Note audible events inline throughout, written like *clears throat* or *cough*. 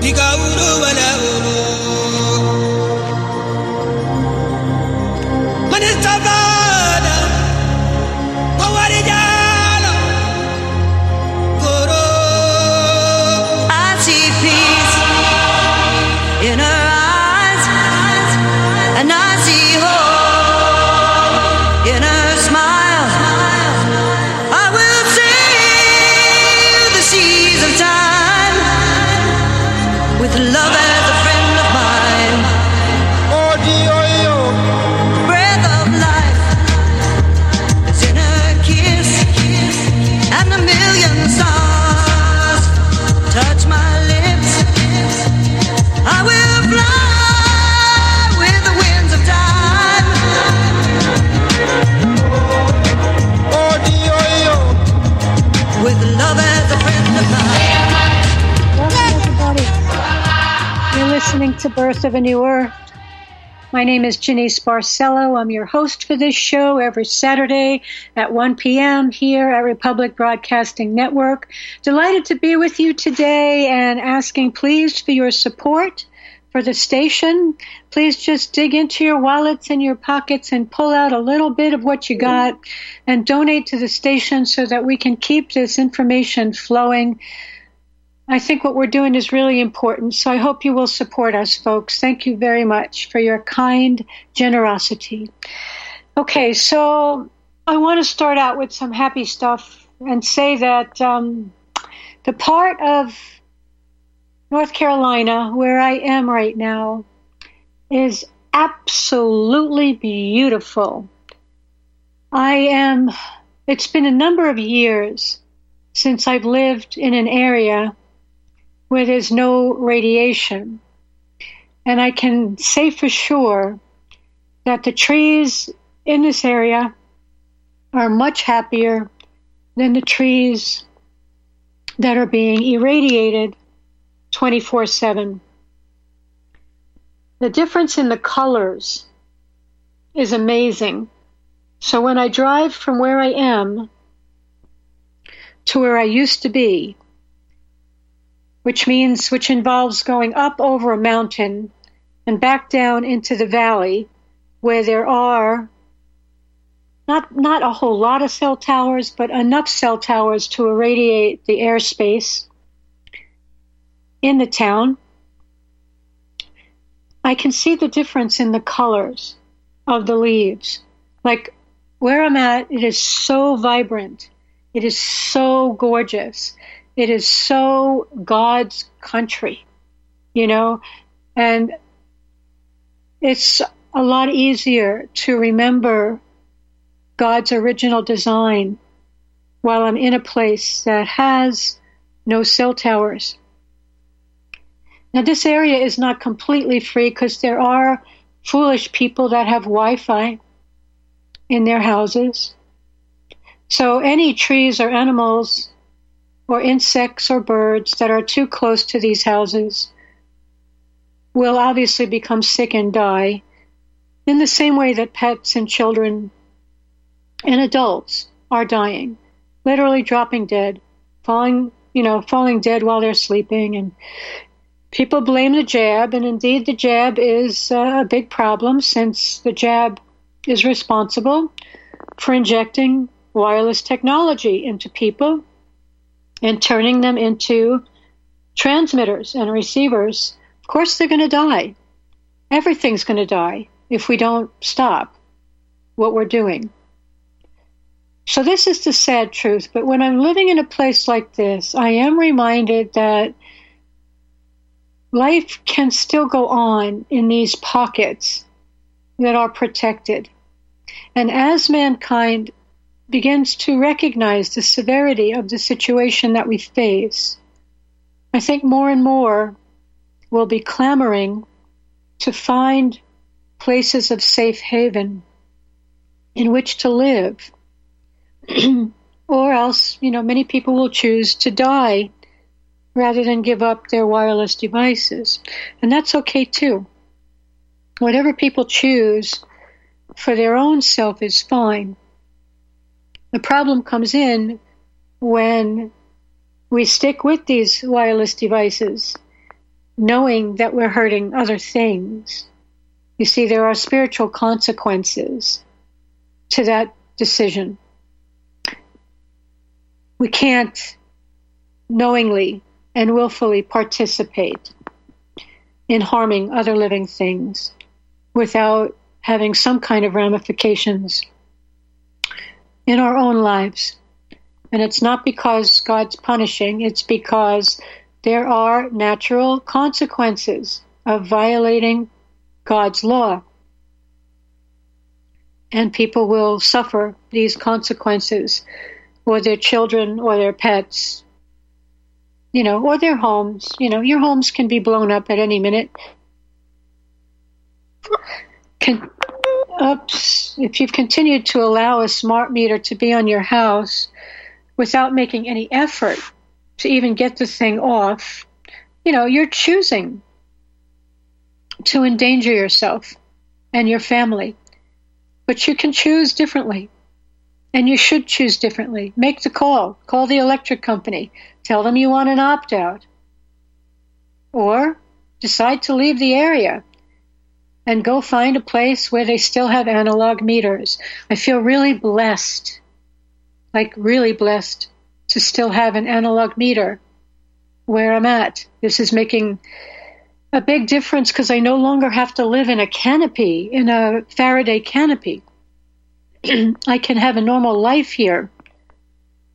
Birth My name is Jeanice Barcelo. I'm your host for this show every Saturday at 1 p.m. here at Republic Broadcasting Network. Delighted to be with you today and asking please for your support for the station. Please just dig into your wallets and your pockets and pull out a little bit of what you got and donate to the station so that we can keep this information flowing I think what we're doing is really important. So I hope you will support us, folks. Thank you very much for your kind generosity. Okay, so I want to start out with some happy stuff and say that um, the part of North Carolina where I am right now is absolutely beautiful. I am, it's been a number of years since I've lived in an area where there's no radiation. And I can say for sure that the trees in this area are much happier than the trees that are being irradiated 24 7. The difference in the colors is amazing. So when I drive from where I am to where I used to be, which means which involves going up over a mountain and back down into the valley where there are not not a whole lot of cell towers, but enough cell towers to irradiate the airspace in the town. I can see the difference in the colors of the leaves. Like where I'm at, it is so vibrant. It is so gorgeous. It is so God's country, you know, and it's a lot easier to remember God's original design while I'm in a place that has no cell towers. Now, this area is not completely free because there are foolish people that have Wi Fi in their houses. So, any trees or animals or insects or birds that are too close to these houses will obviously become sick and die in the same way that pets and children and adults are dying, literally dropping dead, falling, you know, falling dead while they're sleeping. And people blame the jab, and indeed the jab is uh, a big problem since the jab is responsible for injecting wireless technology into people and turning them into transmitters and receivers, of course they're going to die. Everything's going to die if we don't stop what we're doing. So, this is the sad truth. But when I'm living in a place like this, I am reminded that life can still go on in these pockets that are protected. And as mankind begins to recognize the severity of the situation that we face, I think more and more will be clamoring to find places of safe haven in which to live. *clears throat* or else, you know, many people will choose to die rather than give up their wireless devices. And that's okay too. Whatever people choose for their own self is fine. The problem comes in when we stick with these wireless devices knowing that we're hurting other things. You see, there are spiritual consequences to that decision. We can't knowingly and willfully participate in harming other living things without having some kind of ramifications in our own lives. And it's not because God's punishing, it's because there are natural consequences of violating God's law. And people will suffer these consequences, or their children, or their pets, you know, or their homes. You know, your homes can be blown up at any minute. Can, oops, if you've continued to allow a smart meter to be on your house without making any effort to even get the thing off, you know, you're choosing to endanger yourself and your family. But you can choose differently. And you should choose differently. Make the call. Call the electric company. Tell them you want an opt out. Or decide to leave the area and go find a place where they still have analog meters. I feel really blessed, like really blessed to still have an analog meter where I'm at. This is making a big difference because I no longer have to live in a canopy, in a Faraday canopy. *clears throat* I can have a normal life here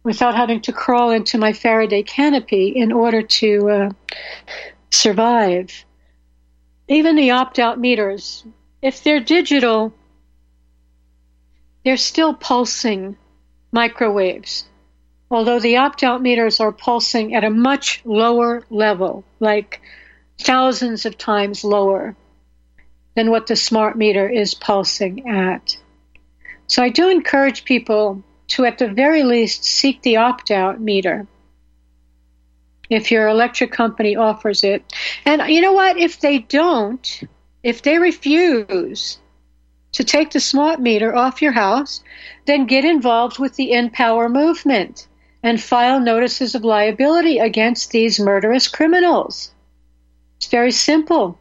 without having to crawl into my Faraday canopy in order to uh, survive. Even the opt out meters, if they're digital, they're still pulsing microwaves although the opt out meters are pulsing at a much lower level, like thousands of times lower than what the smart meter is pulsing at. So I do encourage people to, at the very least, seek the opt out meter if your electric company offers it. And you know what? If they don't, if they refuse to take the smart meter off your house, then get involved with the Empower movement and file notices of liability against these murderous criminals. It's very simple.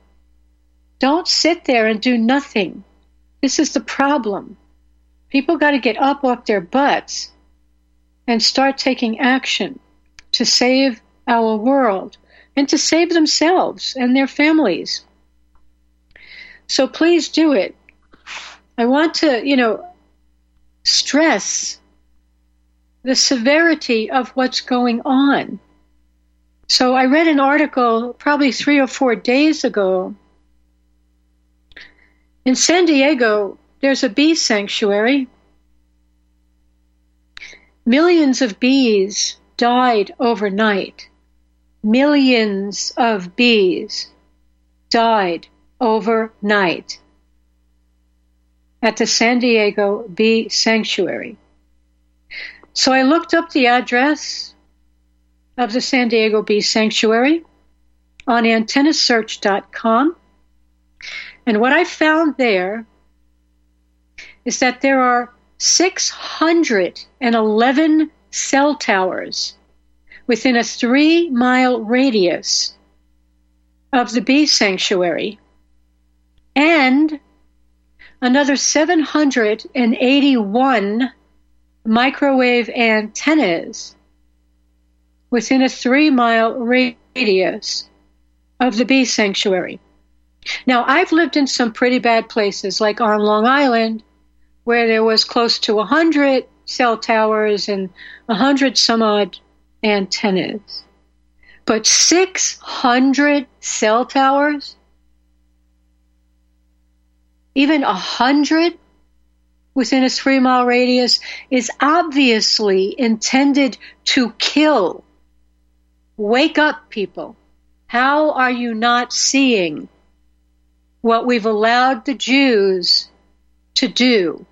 Don't sit there and do nothing. This is the problem. People got to get up off their butts and start taking action to save our world and to save themselves and their families. So please do it. I want to, you know, stress the severity of what's going on. So I read an article probably three or four days ago. In San Diego, there's a bee sanctuary. Millions of bees died overnight. Millions of bees died overnight at the San Diego Bee Sanctuary. So I looked up the address of the San Diego Bee Sanctuary on antennasearch.com. And what I found there is that there are 611 cell towers within a three mile radius of the bee sanctuary and another 781 microwave antennas within a three mile radius of the bee sanctuary. Now, I've lived in some pretty bad places, like on Long Island, where there was close to 100 cell towers and 100 some odd antennas. But 600 cell towers? Even 100 within a three mile radius is obviously intended to kill. Wake up, people. How are you not seeing what we've allowed the Jews to do?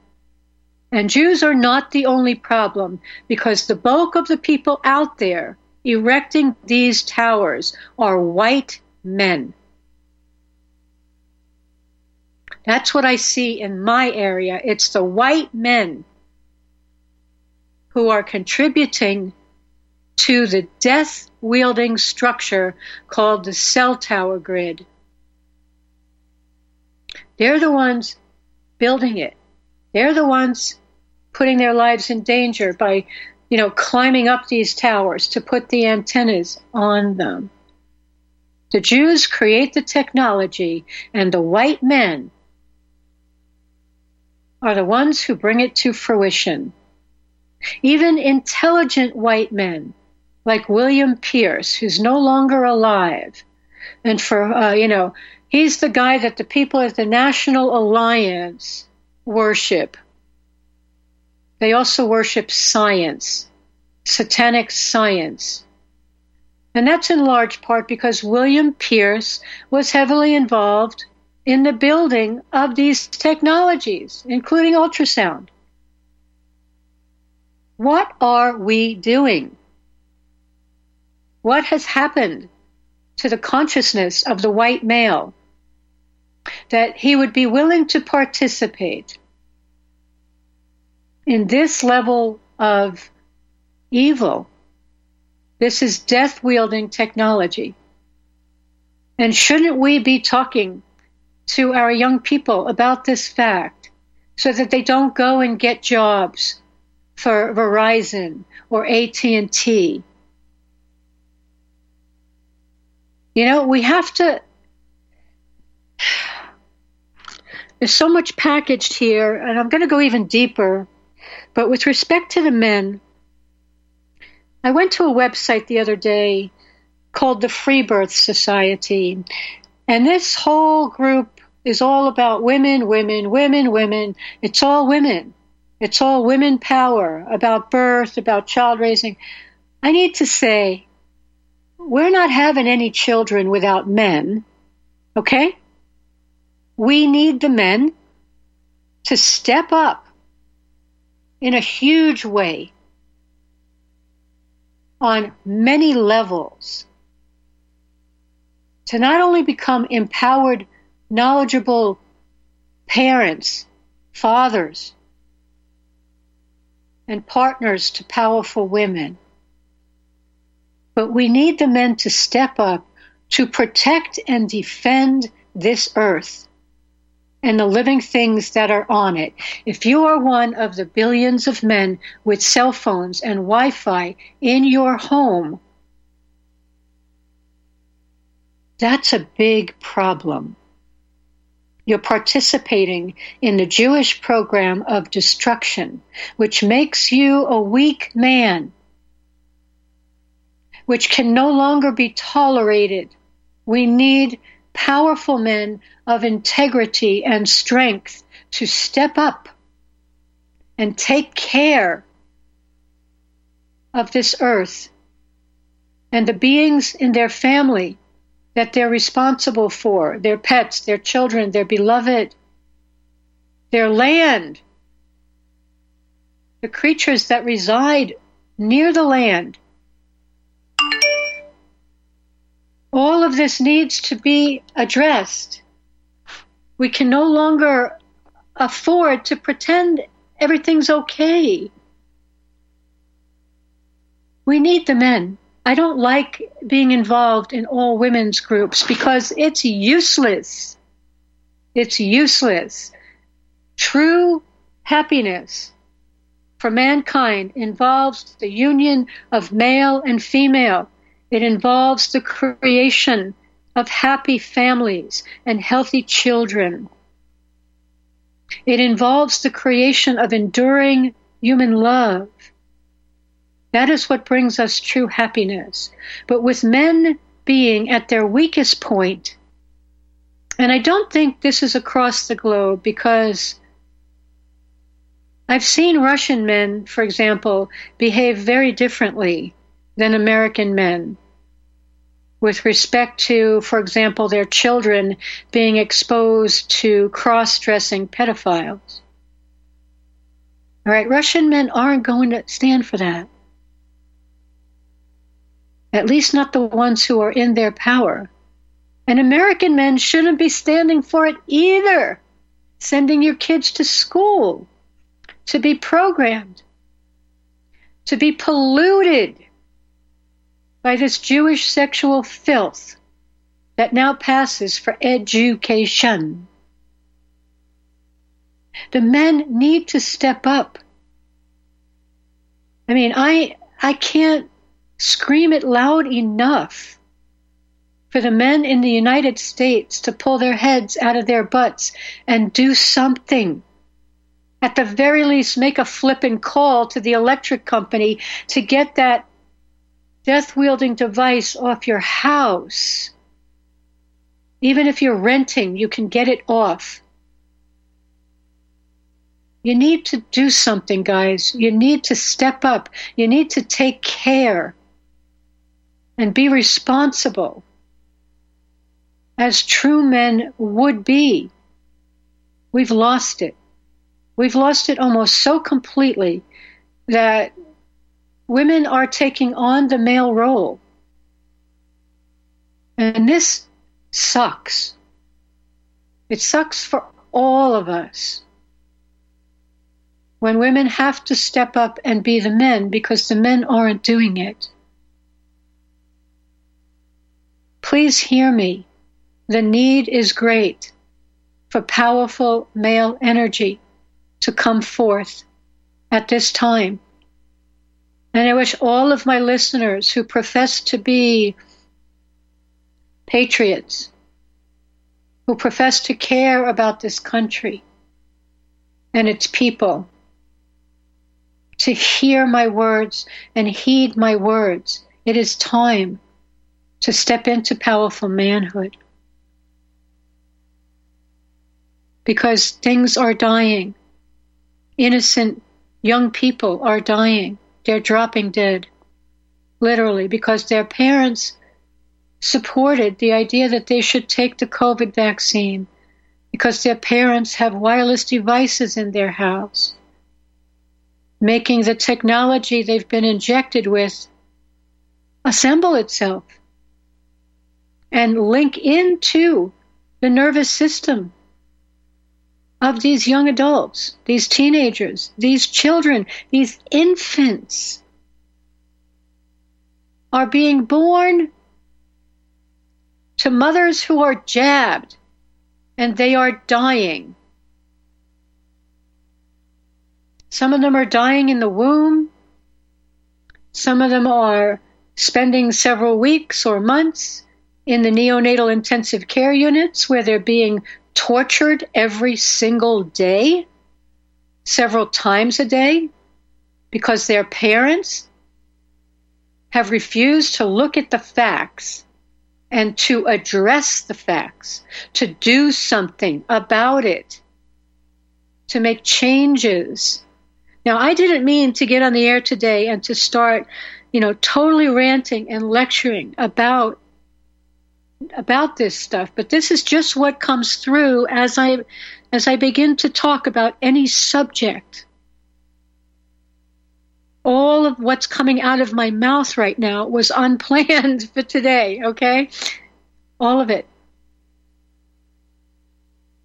And Jews are not the only problem because the bulk of the people out there erecting these towers are white men. That's what I see in my area. It's the white men who are contributing to the death wielding structure called the cell tower grid. They're the ones building it. They're the ones putting their lives in danger by, you know, climbing up these towers to put the antennas on them. The Jews create the technology, and the white men are the ones who bring it to fruition. Even intelligent white men, like William Pierce, who's no longer alive, and for, uh, you know, He's the guy that the people at the National Alliance worship. They also worship science, satanic science. And that's in large part because William Pierce was heavily involved in the building of these technologies, including ultrasound. What are we doing? What has happened to the consciousness of the white male? that he would be willing to participate in this level of evil. This is death wielding technology. And shouldn't we be talking to our young people about this fact so that they don't go and get jobs for Verizon or AT&T? You know, we have to *sighs* there's so much packaged here, and I'm going to go even deeper. But with respect to the men, I went to a website the other day called the Free Birth Society. And this whole group is all about women, women, women, women. It's all women. It's all women power about birth, about child raising. I need to say, we're not having any children without men. Okay? We need the men to step up in a huge way on many levels to not only become empowered, knowledgeable parents, fathers, and partners to powerful women, but we need the men to step up to protect and defend this earth and the living things that are on it. If you are one of the billions of men with cell phones and Wi Fi in your home, that's a big problem. You're participating in the Jewish program of destruction, which makes you a weak man, which can no longer be tolerated. We need powerful men of integrity and strength to step up and take care of this earth and the beings in their family that they're responsible for their pets, their children, their beloved, their land, the creatures that reside near the land all of this needs to be addressed. We can no longer afford to pretend everything's okay. We need the men. I don't like being involved in all women's groups because it's useless. It's useless. True happiness for mankind involves the union of male and female it involves the creation of happy families and healthy children. It involves the creation of enduring human love. That is what brings us true happiness. But with men being at their weakest point, and I don't think this is across the globe because I've seen Russian men, for example, behave very differently than American men with respect to, for example, their children being exposed to cross dressing pedophiles. All right, Russian men aren't going to stand for that. At least not the ones who are in their power. And American men shouldn't be standing for it either. Sending your kids to school to be programmed, to be polluted by this Jewish sexual filth that now passes for education. The men need to step up. I mean, I I can't scream it loud enough for the men in the United States to pull their heads out of their butts and do something. At the very least, make a flippin' call to the electric company to get that death wielding device off your house. Even if you're renting, you can get it off. You need to do something, guys. You need to step up. You need to take care and be responsible as true men would be. We've lost it. We've lost it almost so completely that women are taking on the male role. And this sucks. It sucks for all of us. When women have to step up and be the men because the men aren't doing it. Please hear me. The need is great for powerful male energy to come forth at this time. And I wish all of my listeners who profess to be patriots, who profess to care about this country and its people, to hear my words and heed my words. It is time to step into powerful manhood. Because things are dying. Innocent young people are dying they're dropping dead. Literally, because their parents supported the idea that they should take the COVID vaccine because their parents have wireless devices in their house, making the technology they've been injected with assemble itself and link into the nervous system of these young adults, these teenagers, these children, these infants are being born to mothers who are jabbed and they are dying. Some of them are dying in the womb. Some of them are spending several weeks or months in the neonatal intensive care units where they're being tortured every single day, several times a day, because their parents have refused to look at the facts and to address the facts, to do something about it, to make changes. Now, I didn't mean to get on the air today and to start, you know, totally ranting and lecturing about about this stuff, but this is just what comes through as I as I begin to talk about any subject. All of what's coming out of my mouth right now was *laughs* unplanned for today, okay? All of it.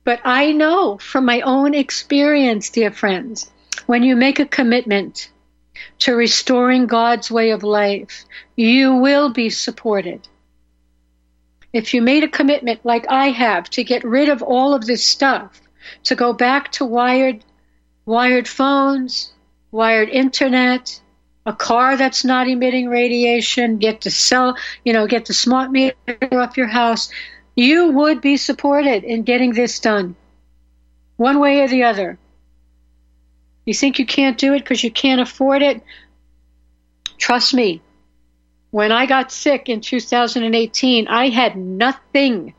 But I know from my own experience, dear friends, when you make a commitment to restoring God's way of life, you will be supported if you made a commitment like I have to get rid of all of this stuff, to go back to wired wired phones, wired internet, a car that's not emitting radiation, get the cell, you know, get the smart meter off your house, you would be supported in getting this done. One way or the other. You think you can't do it because you can't afford it? Trust me, when I got sick in 2018, I had nothing.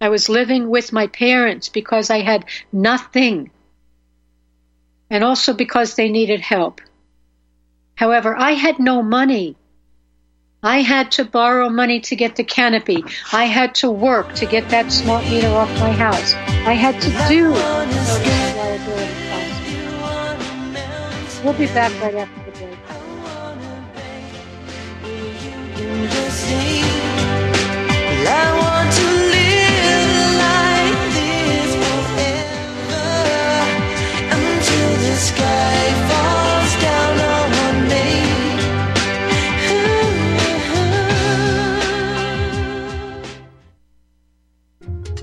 I was living with my parents because I had nothing. And also because they needed help. However, I had no money. I had to borrow money to get the canopy. I had to work to get that smart meter off my house. I had to do. We'll be back right after. understand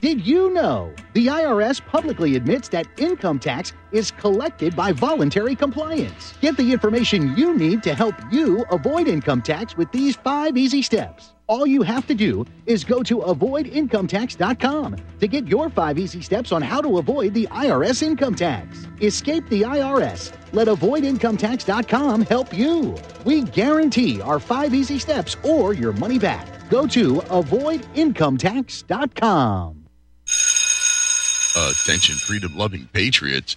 Did you know the IRS publicly admits that income tax is collected by voluntary compliance? Get the information you need to help you avoid income tax with these five easy steps. All you have to do is go to avoidincometax.com to get your five easy steps on how to avoid the IRS income tax. Escape the IRS. Let avoidincometax.com help you. We guarantee our five easy steps or your money back. Go to avoidincometax.com. Uh, attention, freedom loving patriots.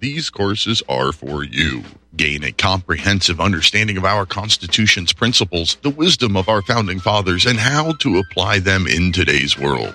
These courses are for you. Gain a comprehensive understanding of our Constitution's principles, the wisdom of our founding fathers, and how to apply them in today's world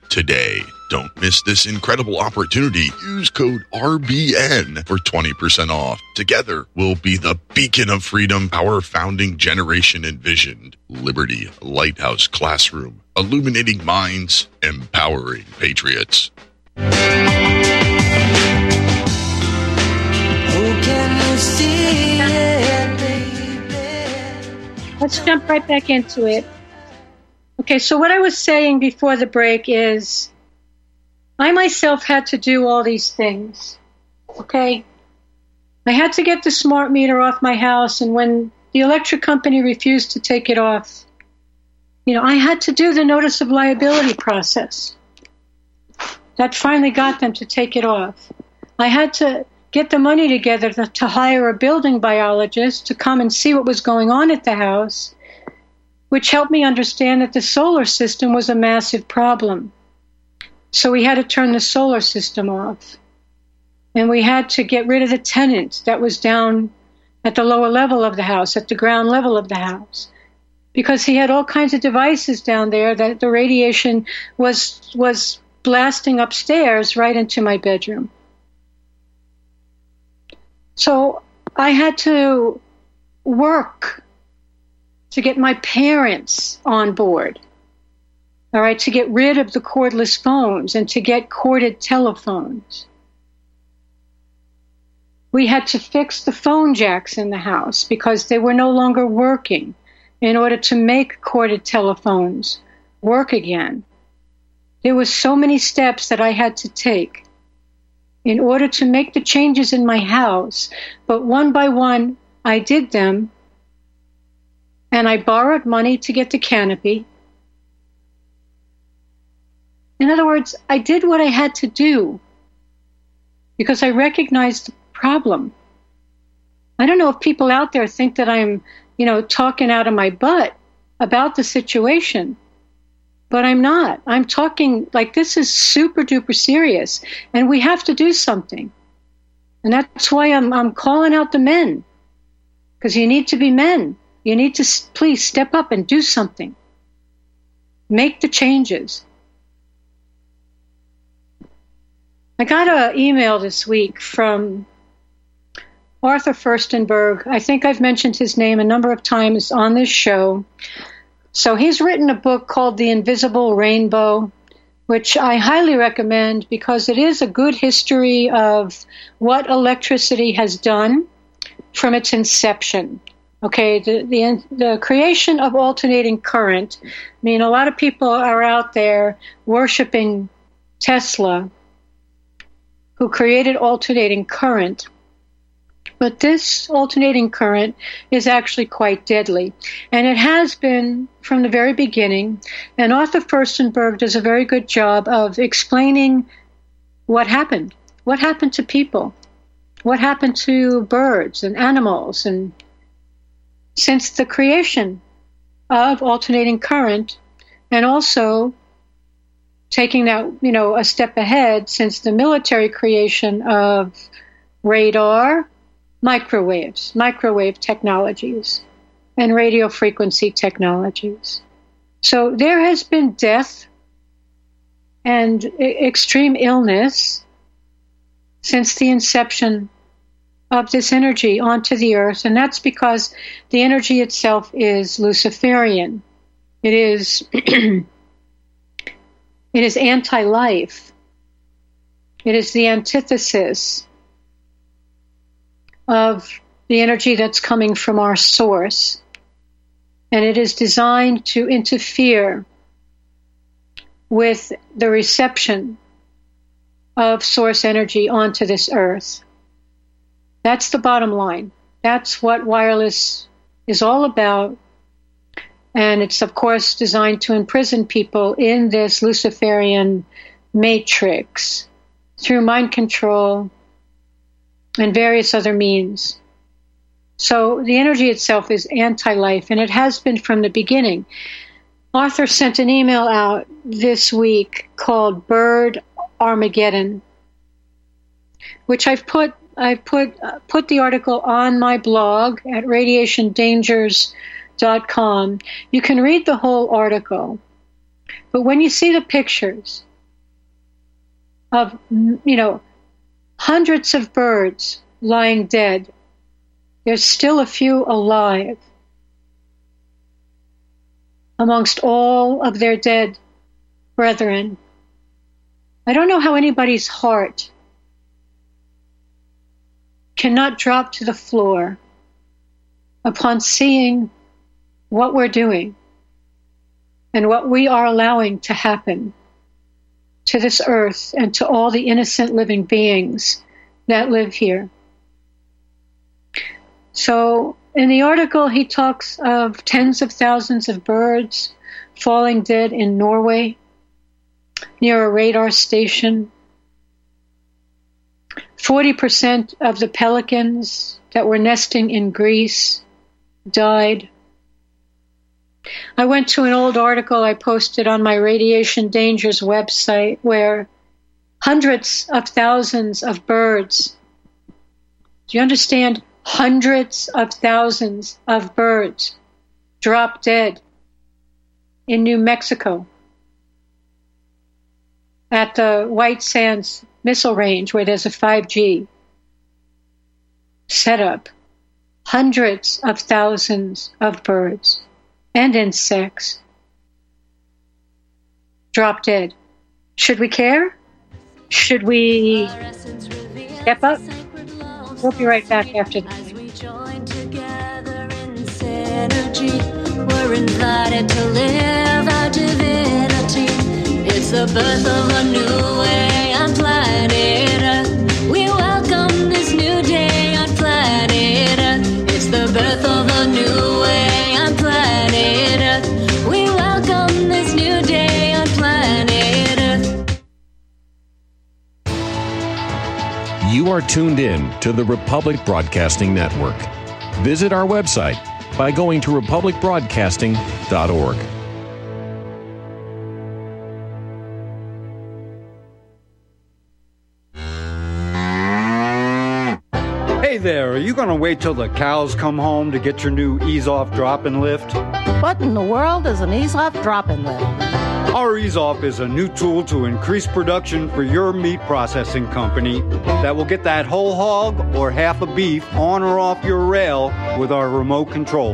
today. Don't miss this incredible opportunity. Use code RBN for 20% off. Together, we'll be the beacon of freedom our founding generation envisioned. Liberty Lighthouse Classroom, illuminating minds, empowering patriots. Let's jump right back into it. Okay, so what I was saying before the break is I myself had to do all these things. Okay? I had to get the smart meter off my house, and when the electric company refused to take it off, you know, I had to do the notice of liability process. That finally got them to take it off. I had to get the money together to, hire a building biologist to come and see what was going on at the house, which helped me understand that the solar system was a massive problem. So we had to turn the solar system off. And we had to get rid of the tenant that was down at the lower level of the house, at the ground level of the house. Because he had all kinds of devices down there that the radiation was was blasting upstairs right into my bedroom. So I had to work to get my parents on board all right, to get rid of the cordless phones and to get corded telephones. We had to fix the phone jacks in the house because they were no longer working in order to make corded telephones work again. There were so many steps that I had to take in order to make the changes in my house, but one by one I did them and I borrowed money to get the canopy in other words, I did what I had to do because I recognized the problem. I don't know if people out there think that I'm, you know, talking out of my butt about the situation, but I'm not. I'm talking like this is super duper serious, and we have to do something. And that's why I'm, I'm calling out the men, because you need to be men. You need to please step up and do something. Make the changes. I got an email this week from Arthur Firstenberg. I think I've mentioned his name a number of times on this show. So he's written a book called The Invisible Rainbow, which I highly recommend because it is a good history of what electricity has done from its inception. Okay, the, the, the creation of alternating current. I mean, a lot of people are out there worshiping Tesla, who created alternating current. But this alternating current is actually quite deadly. And it has been from the very beginning. And Arthur Firstenberg does a very good job of explaining what happened. What happened to people? What happened to birds and animals? And since the creation of alternating current, and also taking that, you know, a step ahead since the military creation of radar, microwaves, microwave technologies, and radio frequency technologies. So there has been death and extreme illness since the inception of this energy onto the earth, and that's because the energy itself is Luciferian. It is *clears throat* it is anti-life. It is the antithesis of the energy that's coming from our source. And it is designed to interfere with the reception of source energy onto this earth. That's the bottom line. That's what wireless is all about. And it's, of course, designed to imprison people in this Luciferian matrix through mind control, and various other means. So the energy itself is anti life, and it has been from the beginning. Arthur sent an email out this week called Bird Armageddon, which I've put I've put uh, put the article on my blog at radiationdangers.com. You can read the whole article, but when you see the pictures of you know hundreds of birds lying dead. There's still a few alive amongst all of their dead brethren. I don't know how anybody's heart cannot drop to the floor upon seeing what we're doing and what we are allowing to happen to this earth and to all the innocent living beings that live here. So, in the article, he talks of tens of thousands of birds falling dead in Norway near a radar station. 40% of the pelicans that were nesting in Greece died. I went to an old article I posted on my Radiation Dangers website where hundreds of thousands of birds, do you understand? Hundreds of thousands of birds dropped dead in New Mexico at the White Sands missile range where there's a 5G setup. Hundreds of thousands of birds and insects drop dead. Should we care? Should we step up? We'll be right back after this. We're invited to live our divinity. The birth of a new way on planet Earth. We welcome this new day on planet Earth. It's the birth of a new way. On planet Earth. We welcome this new day on planet Earth. You are tuned in to the Republic Broadcasting Network. Visit our website by going to republicbroadcasting.org. Hey there, are you going to wait till the cows come home to get your new ease off drop and lift? What in the world is an ease off drop and lift? Our Eaze Off is a new tool to increase production for your meat processing company that will get that whole hog or half a beef on or off your rail with our remote control.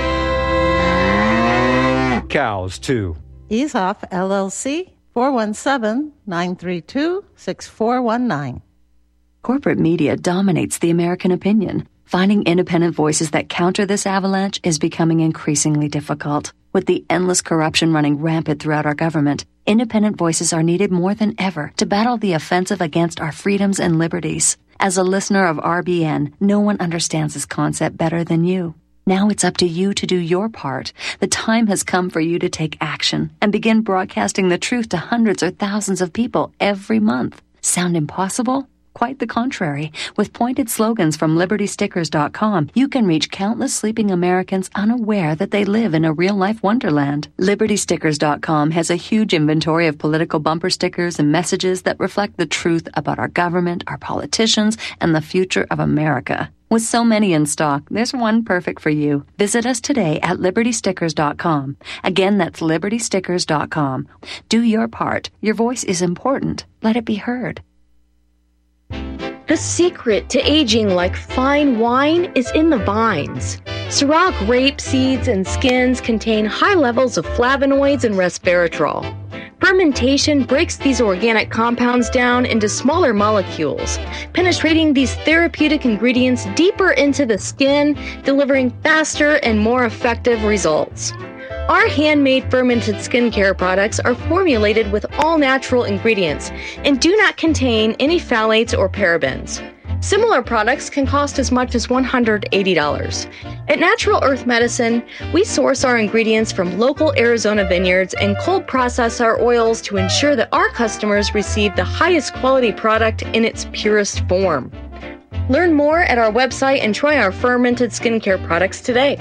Cows, too. Ease LLC, 417 932 6419. Corporate media dominates the American opinion. Finding independent voices that counter this avalanche is becoming increasingly difficult. With the endless corruption running rampant throughout our government, independent voices are needed more than ever to battle the offensive against our freedoms and liberties. As a listener of RBN, no one understands this concept better than you. Now it's up to you to do your part. The time has come for you to take action and begin broadcasting the truth to hundreds or thousands of people every month. Sound impossible? Quite the contrary. With pointed slogans from libertystickers.com, you can reach countless sleeping Americans unaware that they live in a real life wonderland. Libertystickers.com has a huge inventory of political bumper stickers and messages that reflect the truth about our government, our politicians, and the future of America. With so many in stock, there's one perfect for you. Visit us today at libertystickers.com. Again, that's libertystickers.com. Do your part. Your voice is important. Let it be heard. The secret to aging like fine wine is in the vines. Syrah grape seeds and skins contain high levels of flavonoids and resveratrol. Fermentation breaks these organic compounds down into smaller molecules, penetrating these therapeutic ingredients deeper into the skin, delivering faster and more effective results. Our handmade fermented skincare products are formulated with all natural ingredients and do not contain any phthalates or parabens. Similar products can cost as much as $180. At Natural Earth Medicine, we source our ingredients from local Arizona vineyards and cold process our oils to ensure that our customers receive the highest quality product in its purest form. Learn more at our website and try our fermented skincare products today.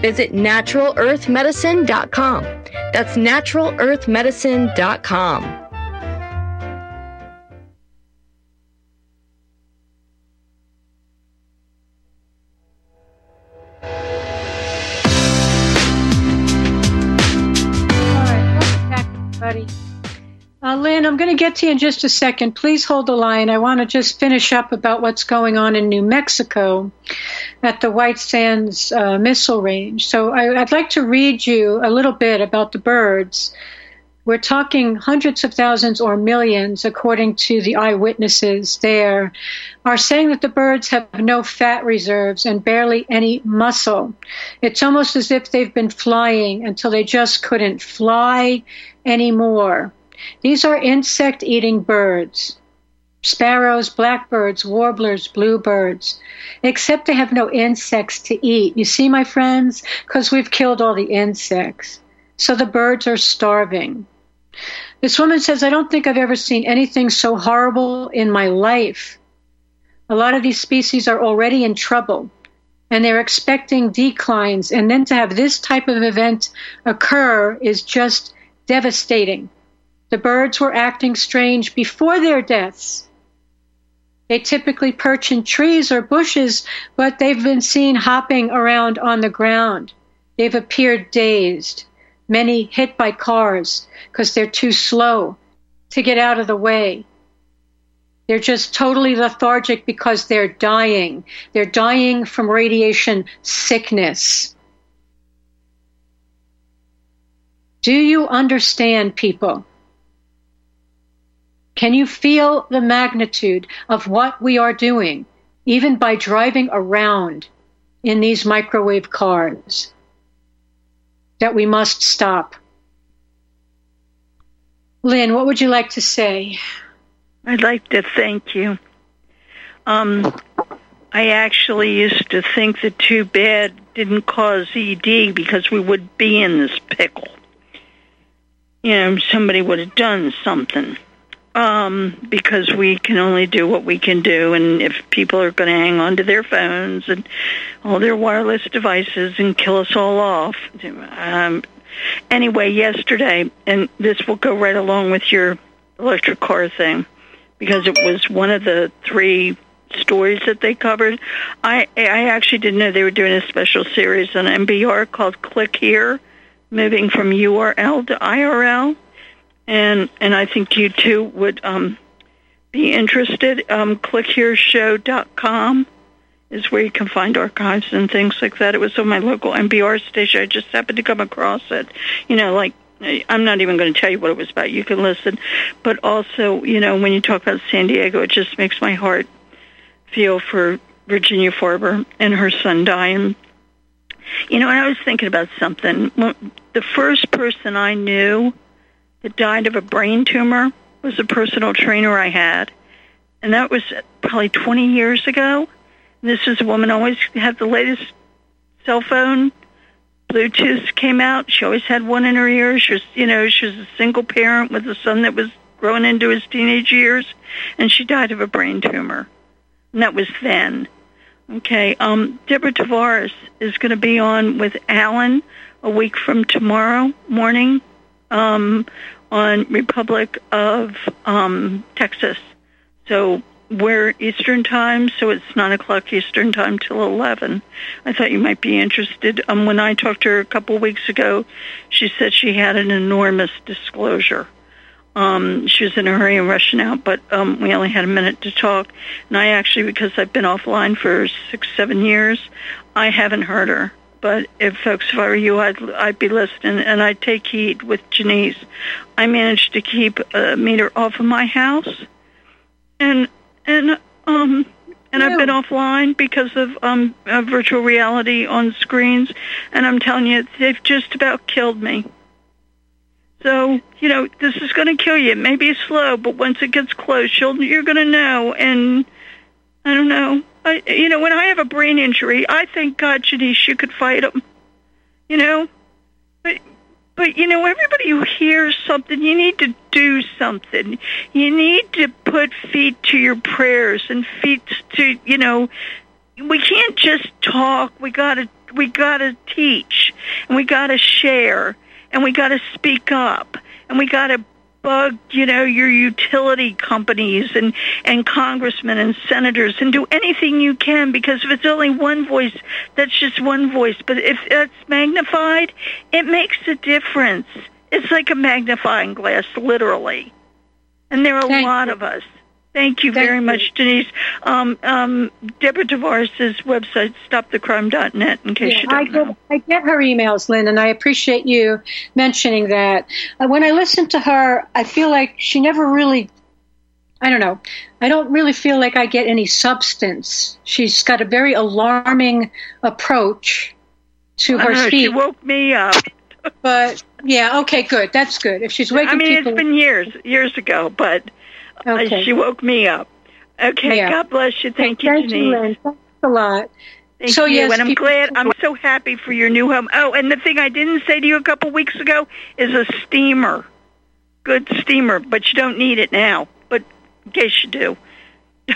Visit naturalearthmedicine.com. That's naturalearthmedicine.com. Lynn, I'm going to get to you in just a second. Please hold the line. I want to just finish up about what's going on in New Mexico at the White Sands uh, missile range. So I, I'd like to read you a little bit about the birds. We're talking hundreds of thousands or millions, according to the eyewitnesses there, are saying that the birds have no fat reserves and barely any muscle. It's almost as if they've been flying until they just couldn't fly anymore. These are insect eating birds sparrows, blackbirds, warblers, bluebirds, except they have no insects to eat. You see, my friends? Because we've killed all the insects. So the birds are starving. This woman says, I don't think I've ever seen anything so horrible in my life. A lot of these species are already in trouble and they're expecting declines. And then to have this type of event occur is just devastating. The birds were acting strange before their deaths. They typically perch in trees or bushes, but they've been seen hopping around on the ground. They've appeared dazed, many hit by cars because they're too slow to get out of the way. They're just totally lethargic because they're dying. They're dying from radiation sickness. Do you understand, people? Can you feel the magnitude of what we are doing, even by driving around in these microwave cars? That we must stop. Lynn, what would you like to say? I'd like to thank you. Um, I actually used to think that too bad didn't cause ED because we would be in this pickle. You know, somebody would have done something. Um, because we can only do what we can do, and if people are going to hang on to their phones and all their wireless devices and kill us all off. Um, anyway, yesterday, and this will go right along with your electric car thing, because it was one of the three stories that they covered. I I actually didn't know they were doing a special series on NPR called Click Here, moving from URL to IRL, and and I think you too would um, be interested. Um, ClickHereShow.com is where you can find archives and things like that. It was on my local NPR station. I just happened to come across it. You know, like I'm not even going to tell you what it was about. You can listen. But also, you know, when you talk about San Diego, it just makes my heart feel for Virginia Farver and her son dying. You know, and I was thinking about something. The first person I knew that died of a brain tumor was a personal trainer I had. And that was probably 20 years ago. This was a woman always had the latest cell phone. Bluetooth came out. She always had one in her ear. She was, you know, she was a single parent with a son that was growing into his teenage years, and she died of a brain tumor. And that was then. Okay. Um, Deborah Tavares is going to be on with Alan a week from tomorrow morning um, on Republic of um, Texas. So we're Eastern time, so it's 9 o'clock Eastern time till 11. I thought you might be interested. Um, when I talked to her a couple weeks ago, she said she had an enormous disclosure. Um, she was in a hurry and rushing out, but um, we only had a minute to talk. And I actually, because I've been offline for six, seven years, I haven't heard her. But if folks, if I were you, I'd I'd be listening, and I'd take heed with Jeanice. I managed to keep a meter off of my house, and and um and I've been offline because of um of virtual reality on screens, and I'm telling you, they've just about killed me. So, you know, this is going to kill you. It may be slow, but once it gets close, you'll, you're going to know. And I don't know. You know, when I have a brain injury, I thank God, Jeanice, you could fight them. You know, but but you know, everybody who hears something, you need to do something. You need to put feet to your prayers and feet to you know. We can't just talk. We gotta we gotta teach and we gotta share and we got to speak up and we got to bug, you know, your utility companies and, and congressmen and senators and do anything you can because if it's only one voice, that's just one voice. But if it's magnified, it makes a difference. It's like a magnifying glass, literally. And there are a Thank lot you. of us. Thank you Thank very you. much, Denise. Um, um, Deborah Tavares' website, stopthecrime.net, in case yeah, you don't I know. Get, I get her emails, Lynn, and I appreciate you mentioning that. Uh, when I listen to her, I feel like she never really, I don't know, I don't really feel like I get any substance. She's got a very alarming approach to her know, speech. She woke me up. but, yeah, okay, good. That's good. If she's waking I mean, people... it's been years, years ago, but Okay. she woke me up. Okay, yeah. God bless you. Thank, you, Thank you, Lynn. Thanks a lot. Thank so, you. Yes, and I'm glad. I'm so happy for your new home. Oh, and the thing I didn't say to you a couple weeks ago is a steamer. Good steamer, but you don't need it now. But in case you do. *laughs*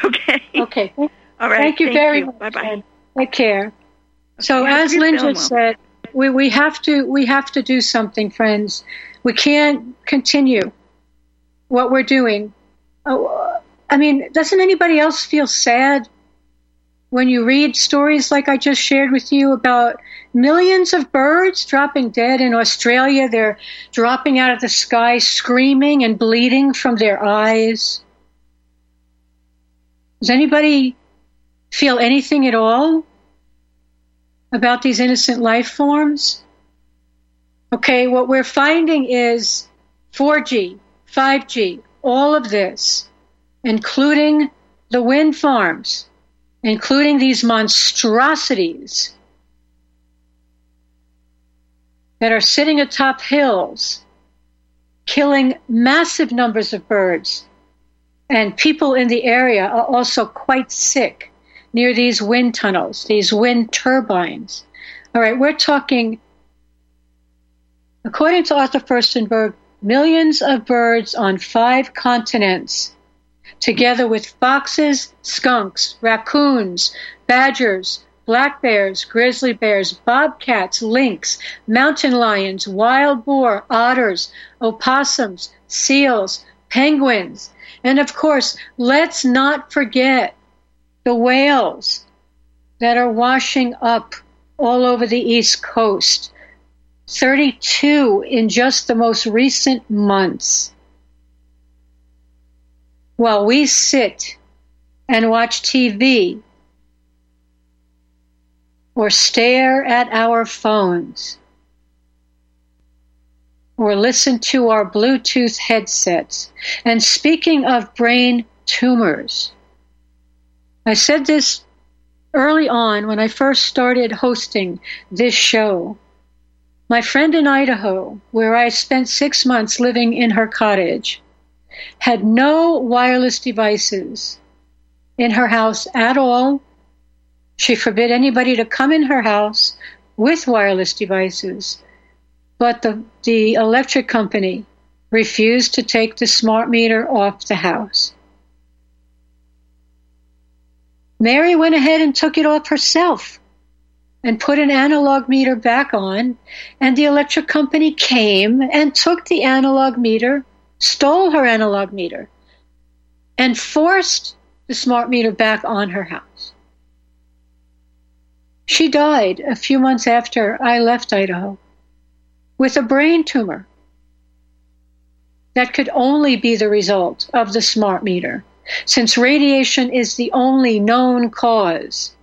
Okay. Okay. All right. Thank you Thank very you. much. Bye bye. Take care. So as Linda said, we, we have to we have to do something, friends. We can't continue what we're doing Oh, uh, I mean, doesn't anybody else feel sad when you read stories like I just shared with you about millions of birds dropping dead in Australia? They're dropping out of the sky, screaming and bleeding from their eyes. Does anybody feel anything at all about these innocent life forms? Okay, what we're finding is 4G, 5G, all of this, including the wind farms, including these monstrosities that are sitting atop hills, killing massive numbers of birds. And people in the area are also quite sick. near these wind tunnels, these wind turbines. All right, we're talking, according to Arthur Firstenberg, millions of birds on five continents, together with foxes, skunks, raccoons, badgers, black bears, grizzly bears, bobcats, lynx, mountain lions, wild boar, otters, opossums, seals, penguins, and of course, let's not forget the whales that are washing up all over the East Coast. 32 in just the most recent months. While we sit and watch TV or stare at our phones or listen to our Bluetooth headsets. And speaking of brain tumors, I said this early on when I first started hosting this show. My friend in Idaho, where I spent six months living in her cottage, had no wireless devices in her house at all. She forbid anybody to come in her house with wireless devices. But the, the electric company refused to take the smart meter off the house. Mary went ahead and took it off herself and put an analog meter back on, and the electric company came and took the analog meter, stole her analog meter, and forced the smart meter back on her house. She died a few months after I left Idaho with a brain tumor that could only be the result of the smart meter, since radiation is the only known cause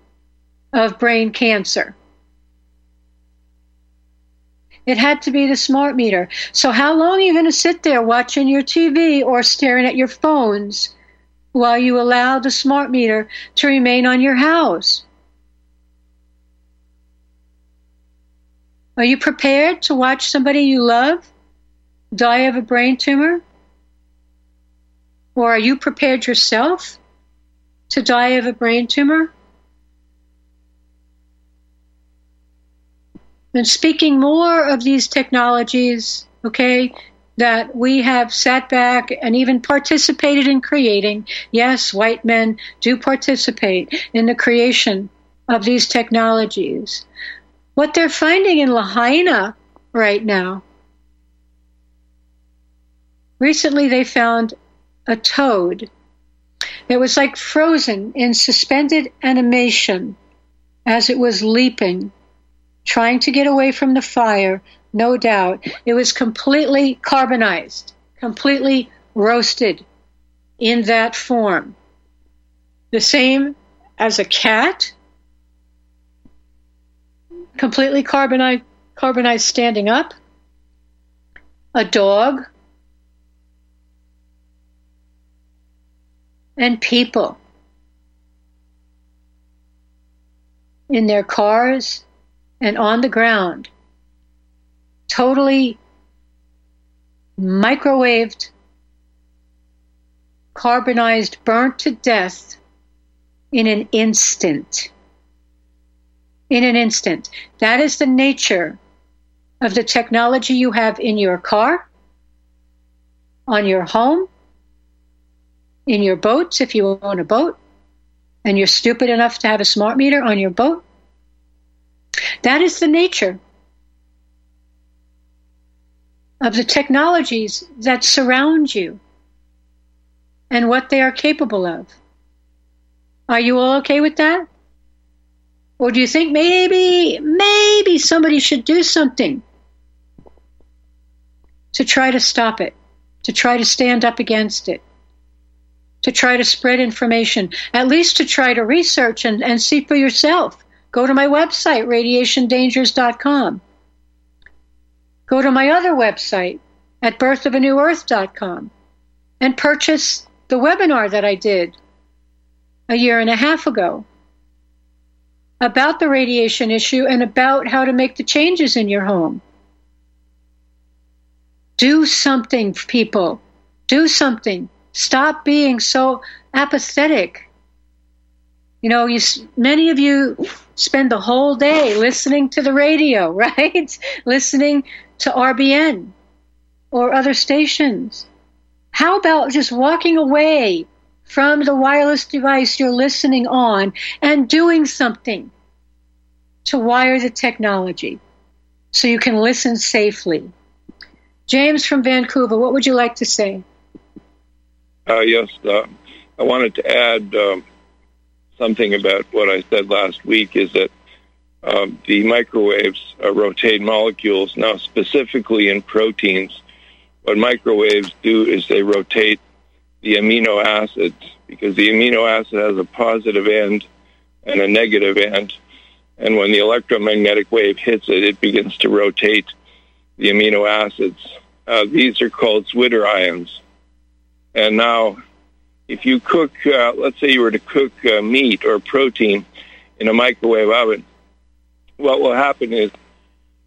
of brain cancer. It had to be the smart meter. So, how long are you going to sit there watching your TV or staring at your phones while you allow the smart meter to remain on your house? Are you prepared to watch somebody you love die of a brain tumor? Or are you prepared yourself to die of a brain tumor? And speaking more of these technologies, okay, that we have sat back and even participated in creating. Yes, white men do participate in the creation of these technologies. What they're finding in Lahaina right now. Recently, they found a toad that was like frozen in suspended animation as it was leaping, trying to get away from the fire, no doubt. It was completely carbonized, completely roasted in that form. The same as a cat completely carbonized, carbonized standing up, a dog, and people in their cars and on the ground, totally microwaved, carbonized, burnt to death in an instant in an instant. That is the nature of the technology you have in your car, on your home, in your boats if you own a boat, and you're stupid enough to have a smart meter on your boat. That is the nature of the technologies that surround you and what they are capable of. Are you all okay with that? Or do you think maybe, maybe somebody should do something to try to stop it, to try to stand up against it, to try to spread information, at least to try to research and, and see for yourself? Go to my website, radiationdangers.com. Go to my other website at birthofanewearth.com and purchase the webinar that I did a year and a half ago about the radiation issue and about how to make the changes in your home. Do something, people. Do something. Stop being so apathetic. You know, you many of you spend the whole day listening to the radio, *laughs* right? listening to RBN or other stations. How about just walking away from the wireless device you're listening on and doing something to wire the technology so you can listen safely? James from Vancouver, what would you like to say? Uh, yes, uh, I wanted to add um, something about what I said last week is that um, the microwaves uh, rotate molecules. Now, specifically in proteins, what microwaves do is they rotate the amino acids because the amino acid has a positive end and a negative end. And when the electromagnetic wave hits it, it begins to rotate the amino acids. Uh, these are called zwitterions. And now, if you cook, uh, let's say you were to cook uh, meat or protein in a microwave oven, what will happen is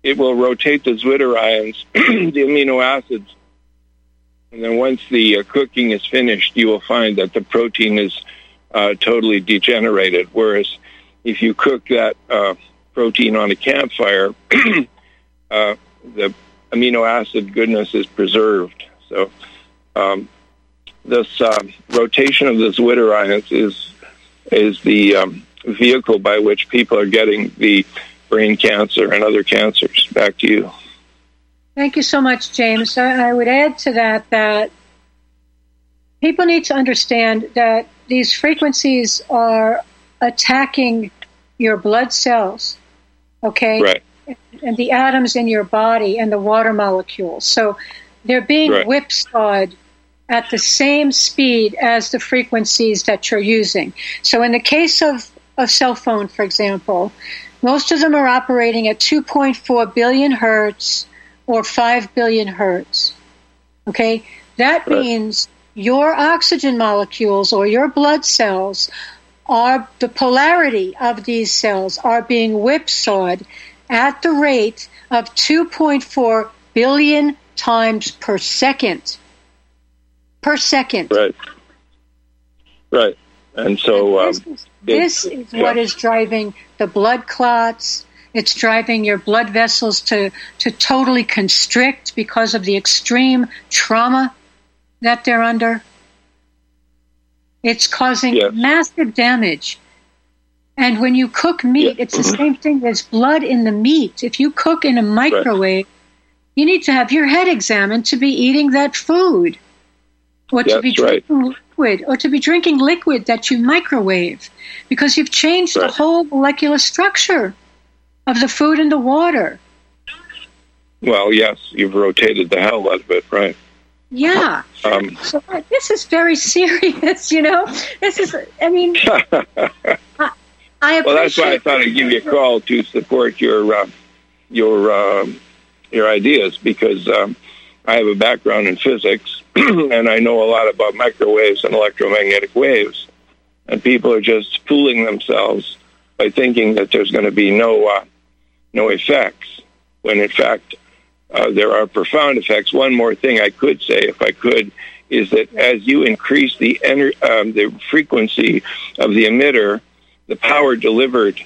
it will rotate the zwitterions, *clears throat* the amino acids, and then once the uh, cooking is finished, you will find that the protein is uh, totally degenerated. Whereas if you cook that uh, protein on a campfire, *clears throat* uh, the amino acid goodness is preserved. So um, this uh, rotation of the zwitterions is is the um, vehicle by which people are getting the brain cancer and other cancers. Back to you. Thank you so much, James. I, would add to that that people need to understand that these frequencies are attacking your blood cells, okay? Right. And the atoms in your body and the water molecules. So they're being right. whipsawed at the same speed as the frequencies that you're using. So in the case of a cell phone, for example, most of them are operating at 2.4 billion hertz or 5 billion hertz. Okay? That right. means your oxygen molecules or your blood cells are the polarity of these cells are being whipsawed at the rate of 2.4 billion times per second. Per second. Right. Right. And so and this, um, is, this is yeah. what is driving the blood clots, it's driving your blood vessels to, to totally constrict because of the extreme trauma that they're under. It's causing massive damage. And when you cook meat, it's the mm-hmm. same thing as blood in the meat. If you cook in a microwave, right. you need to have your head examined to be eating that food. Or to be drinking right. liquid, or to be drinking liquid that you microwave, because you've changed right. the whole molecular structure of the food and the water. Well, yes, you've rotated the hell out of it, right? Yeah. Um, so uh, this is very *laughs* serious, you know. This is, I mean, *laughs* I, I well, that's why I thought I'd give you a call to support your uh, your uh, your ideas because um, I have a background in physics *clears throat* and I know a lot about microwaves and electromagnetic waves, and people are just fooling themselves by thinking that there's going to be no uh, no effects, when in fact uh, there are profound effects. One more thing I could say, if I could, is that as you increase the ener- um, the frequency of the emitter, the power delivered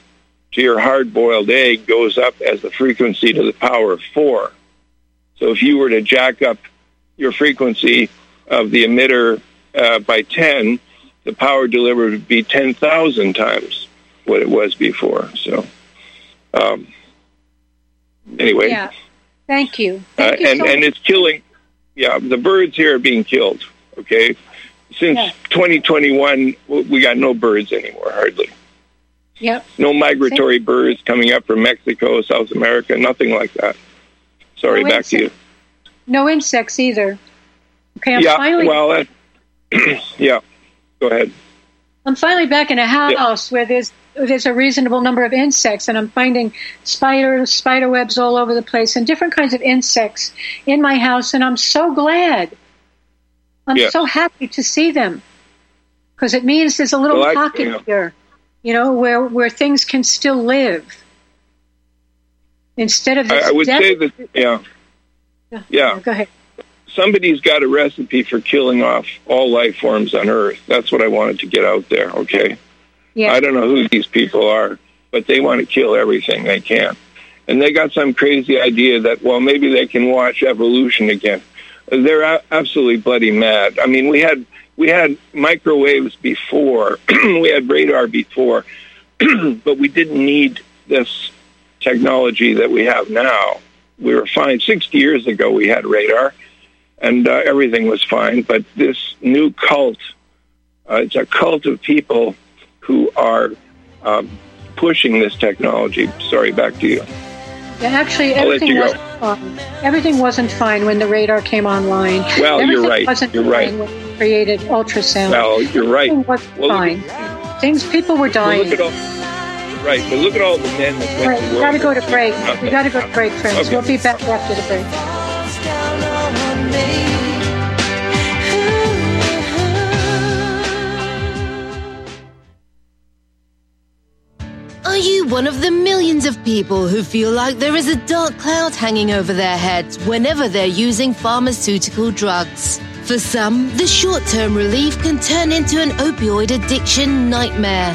to your hard-boiled egg goes up as the frequency to the power of four. So if you were to jack up your frequency of the emitter uh, by 10, the power delivered would be 10,000 times what it was before. So, um, anyway. Yeah. Thank you. Thank uh, you and, so and it's killing, yeah, the birds here are being killed, okay? Since yeah. 2021, we got no birds anymore, hardly. Yep. No migratory Same. birds coming up from Mexico, South America, nothing like that. Sorry, no back to you. No insects either. Okay, I'm yeah, finally. Well, uh, *clears throat* yeah, go ahead. I'm finally back in a house where there's there's a reasonable number of insects, and I'm finding spiders, spider webs all over the place, and different kinds of insects in my house, and I'm so glad. I'm yeah. so happy to see them because it means there's a little well, pocket I, here, you know, where where things can still live instead of. I, I, would say that, yeah, yeah. Go ahead. Somebody's got a recipe for killing off all life forms on Earth. That's what I wanted to get out there. Okay. Yeah. I don't know who these people are, but they want to kill everything they can. And they got some crazy idea that, well, maybe they can watch evolution again. They're absolutely bloody mad. I mean, we had we had microwaves before, *clears throat* we had radar before, *clears throat* but we didn't need this technology that we have now. We were fine. 60 years ago, we had radar, and uh, everything was fine. But this new cult, uh, it's a cult of people who are um, pushing this technology. Sorry, back to you. Yeah, actually, everything wasn't fine. Everything wasn't fine when the radar came online. Well, you're right. Wasn't You're right. When we created ultrasound. Well, you're right. Everything wasn't Well, fine. Things people were Well, dying. all, right, but look at all the men that went Right, to we work. got to go to break. We got to go to break, friends. Okay. We'll be back after the break. Are you one of the millions of people who feel like there is a dark cloud hanging over their heads whenever they're using pharmaceutical drugs? For some, the short term relief can turn into an opioid addiction nightmare.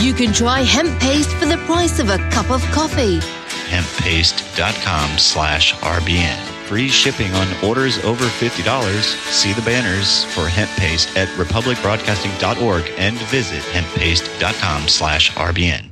You can try hemp paste for the price of a cup of coffee. hemppaste.com slash RBN. Free shipping on orders over $50. See the banners for hemp paste at republicbroadcasting.org and visit hemppaste.com slash RBN.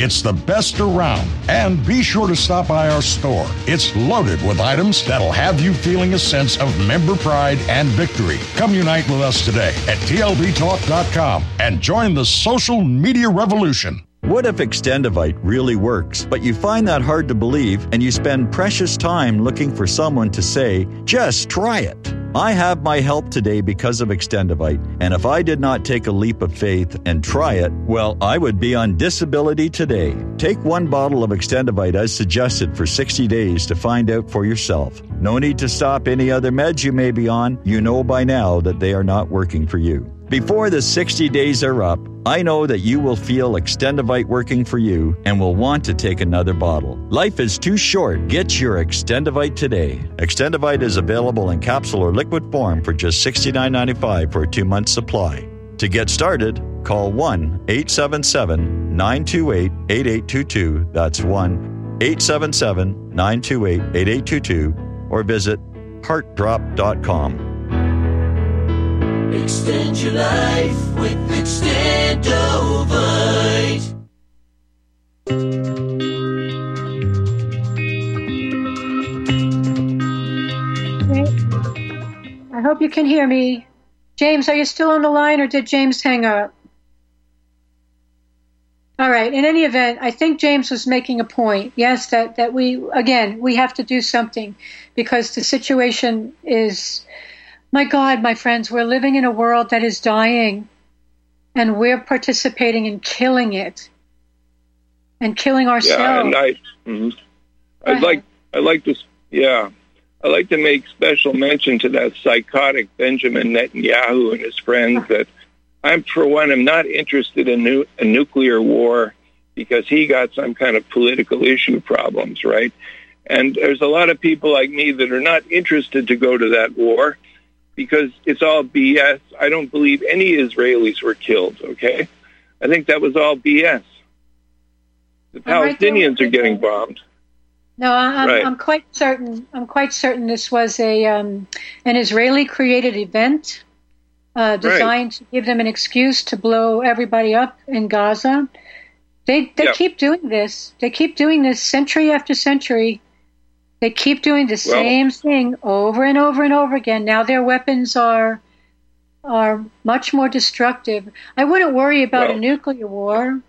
It's the best around. And be sure to stop by our store. It's loaded with items that'll have you feeling a sense of member pride and victory. Come unite with us today at tlbtalk.com and join the social media revolution. What if Extendivite really works, but you find that hard to believe and you spend precious time looking for someone to say, just try it? I have my help today because of Extendivite, and if I did not take a leap of faith and try it, well, I would be on disability today. Take one bottle of Extendivite as suggested for 60 days to find out for yourself. No need to stop any other meds you may be on. You know by now that they are not working for you. Before the 60 days are up, I know that you will feel Extendivite working for you and will want to take another bottle. Life is too short. Get your Extendivite today. Extendivite is available in capsule or liquid form for just $69.95 for a two month supply. To get started, call 1 877 928 8822. That's 1 877 928 8822 or visit heartdrop.com. Extend your life with Extendovite. I hope you can hear me. James, are you still on the line or did James hang up? All right. In any event, I think James was making a point. Yes, that, that we, again, we have to do something because the situation is, my God, my friends, we're living in a world that is dying and we're participating in killing it and killing ourselves. Yeah, and I, mhm. I'd like, I'd like to, yeah, I'd like to make special mention to that psychotic Benjamin Netanyahu and his friends that I'm, for one, am not interested in nu- a nuclear war because he got some kind of political issue problems, right? And there's a lot of people like me that are not interested to go to that war because it's all BS. I don't believe any Israelis were killed, okay? I think that was all BS. The I'm right Palestinians are getting bombed. No, I- I'm, Right. I'm quite certain. I'm quite certain this was a um, an Israeli-created event uh, designed to give them an excuse to blow everybody up in Gaza. They they Yeah. keep doing this. They keep doing this century after century. They keep doing the Well- same thing over and over and over again. Now their weapons are are much more destructive. I wouldn't worry about a nuclear war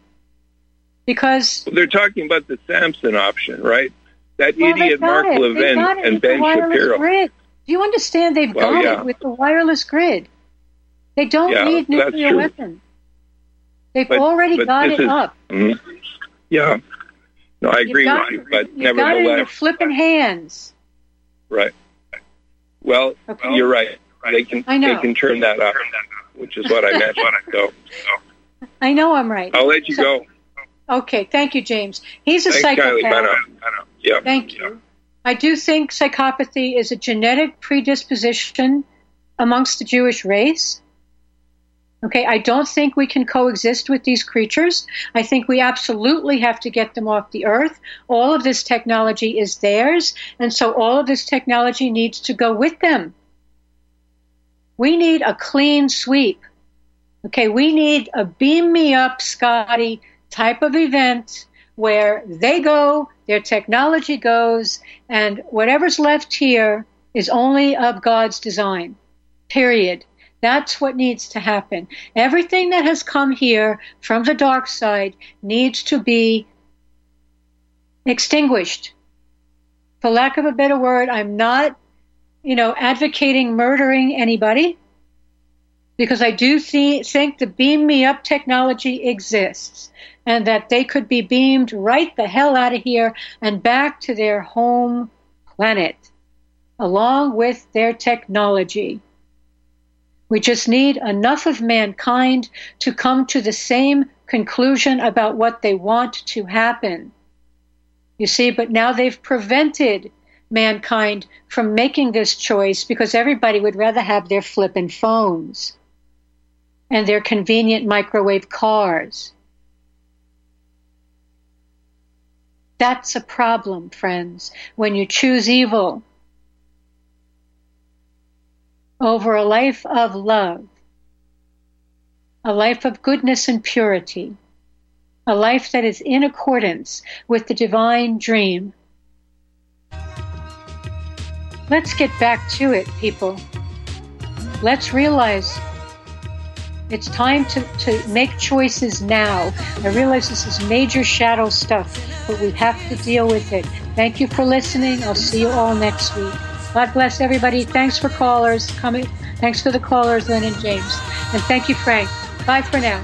because They're talking about the Samson option, right? That Well, idiot Mark it. Levin and with Ben Shapiro. Grid. Do you understand? They've Well, got yeah. it with the wireless grid. They don't Yeah, need nuclear weapons. They've But- already but got it is- up. Mhm. Yeah. No, I agree got, with you, but you've got it in your flipping hands. right. Well, Okay. you're right. They can I know. they can turn that up, which is what I meant. *laughs* so I know I'm right. I'll let you So- go. Okay, thank you, James. He's a Thanks, Kylie. psychopath. Bye now. Bye now. Yeah. Thank you. I do think psychopathy is a genetic predisposition amongst the Jewish race. Okay, I don't think we can coexist with these creatures. I think we absolutely have to get them off the earth. All of this technology is theirs, and so all of this technology needs to go with them. We need a clean sweep. Okay, we need a beam me up, Scotty type of event where they go, their technology goes, and whatever's left here is only of God's design. Period. That's what needs to happen. Everything that has come here from the dark side needs to be extinguished. For lack of a better word, I'm not, you know, advocating murdering anybody because I do thi- think the beam me up technology exists and that they could be beamed right the hell out of here and back to their home planet along with their technology. We just need enough of mankind to come to the same conclusion about what they want to happen. You see, but now they've prevented mankind from making this choice because everybody would rather have their flippin' phones and their convenient microwave cars. That's a problem, friends, when you choose evil over a life of love, a life of goodness and purity, a life that is in accordance with the divine dream. Let's get back to it, people. Let's realize it's time to, to make choices now. I realize this is major shadow stuff, but we have to deal with it. Thank you for listening. I'll see you all next week. God bless everybody. Thanks for callers coming. Thanks for the callers, Lynn and James. And thank you, Frank. Bye for now.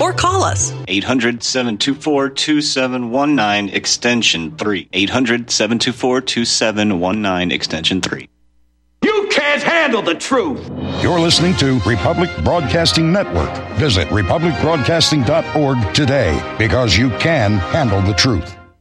or call us 800 724 2719 extension 3. 800 724 2719 extension 3. You can't handle the truth. You're listening to Republic Broadcasting Network. Visit republicbroadcasting.org today because you can handle the truth.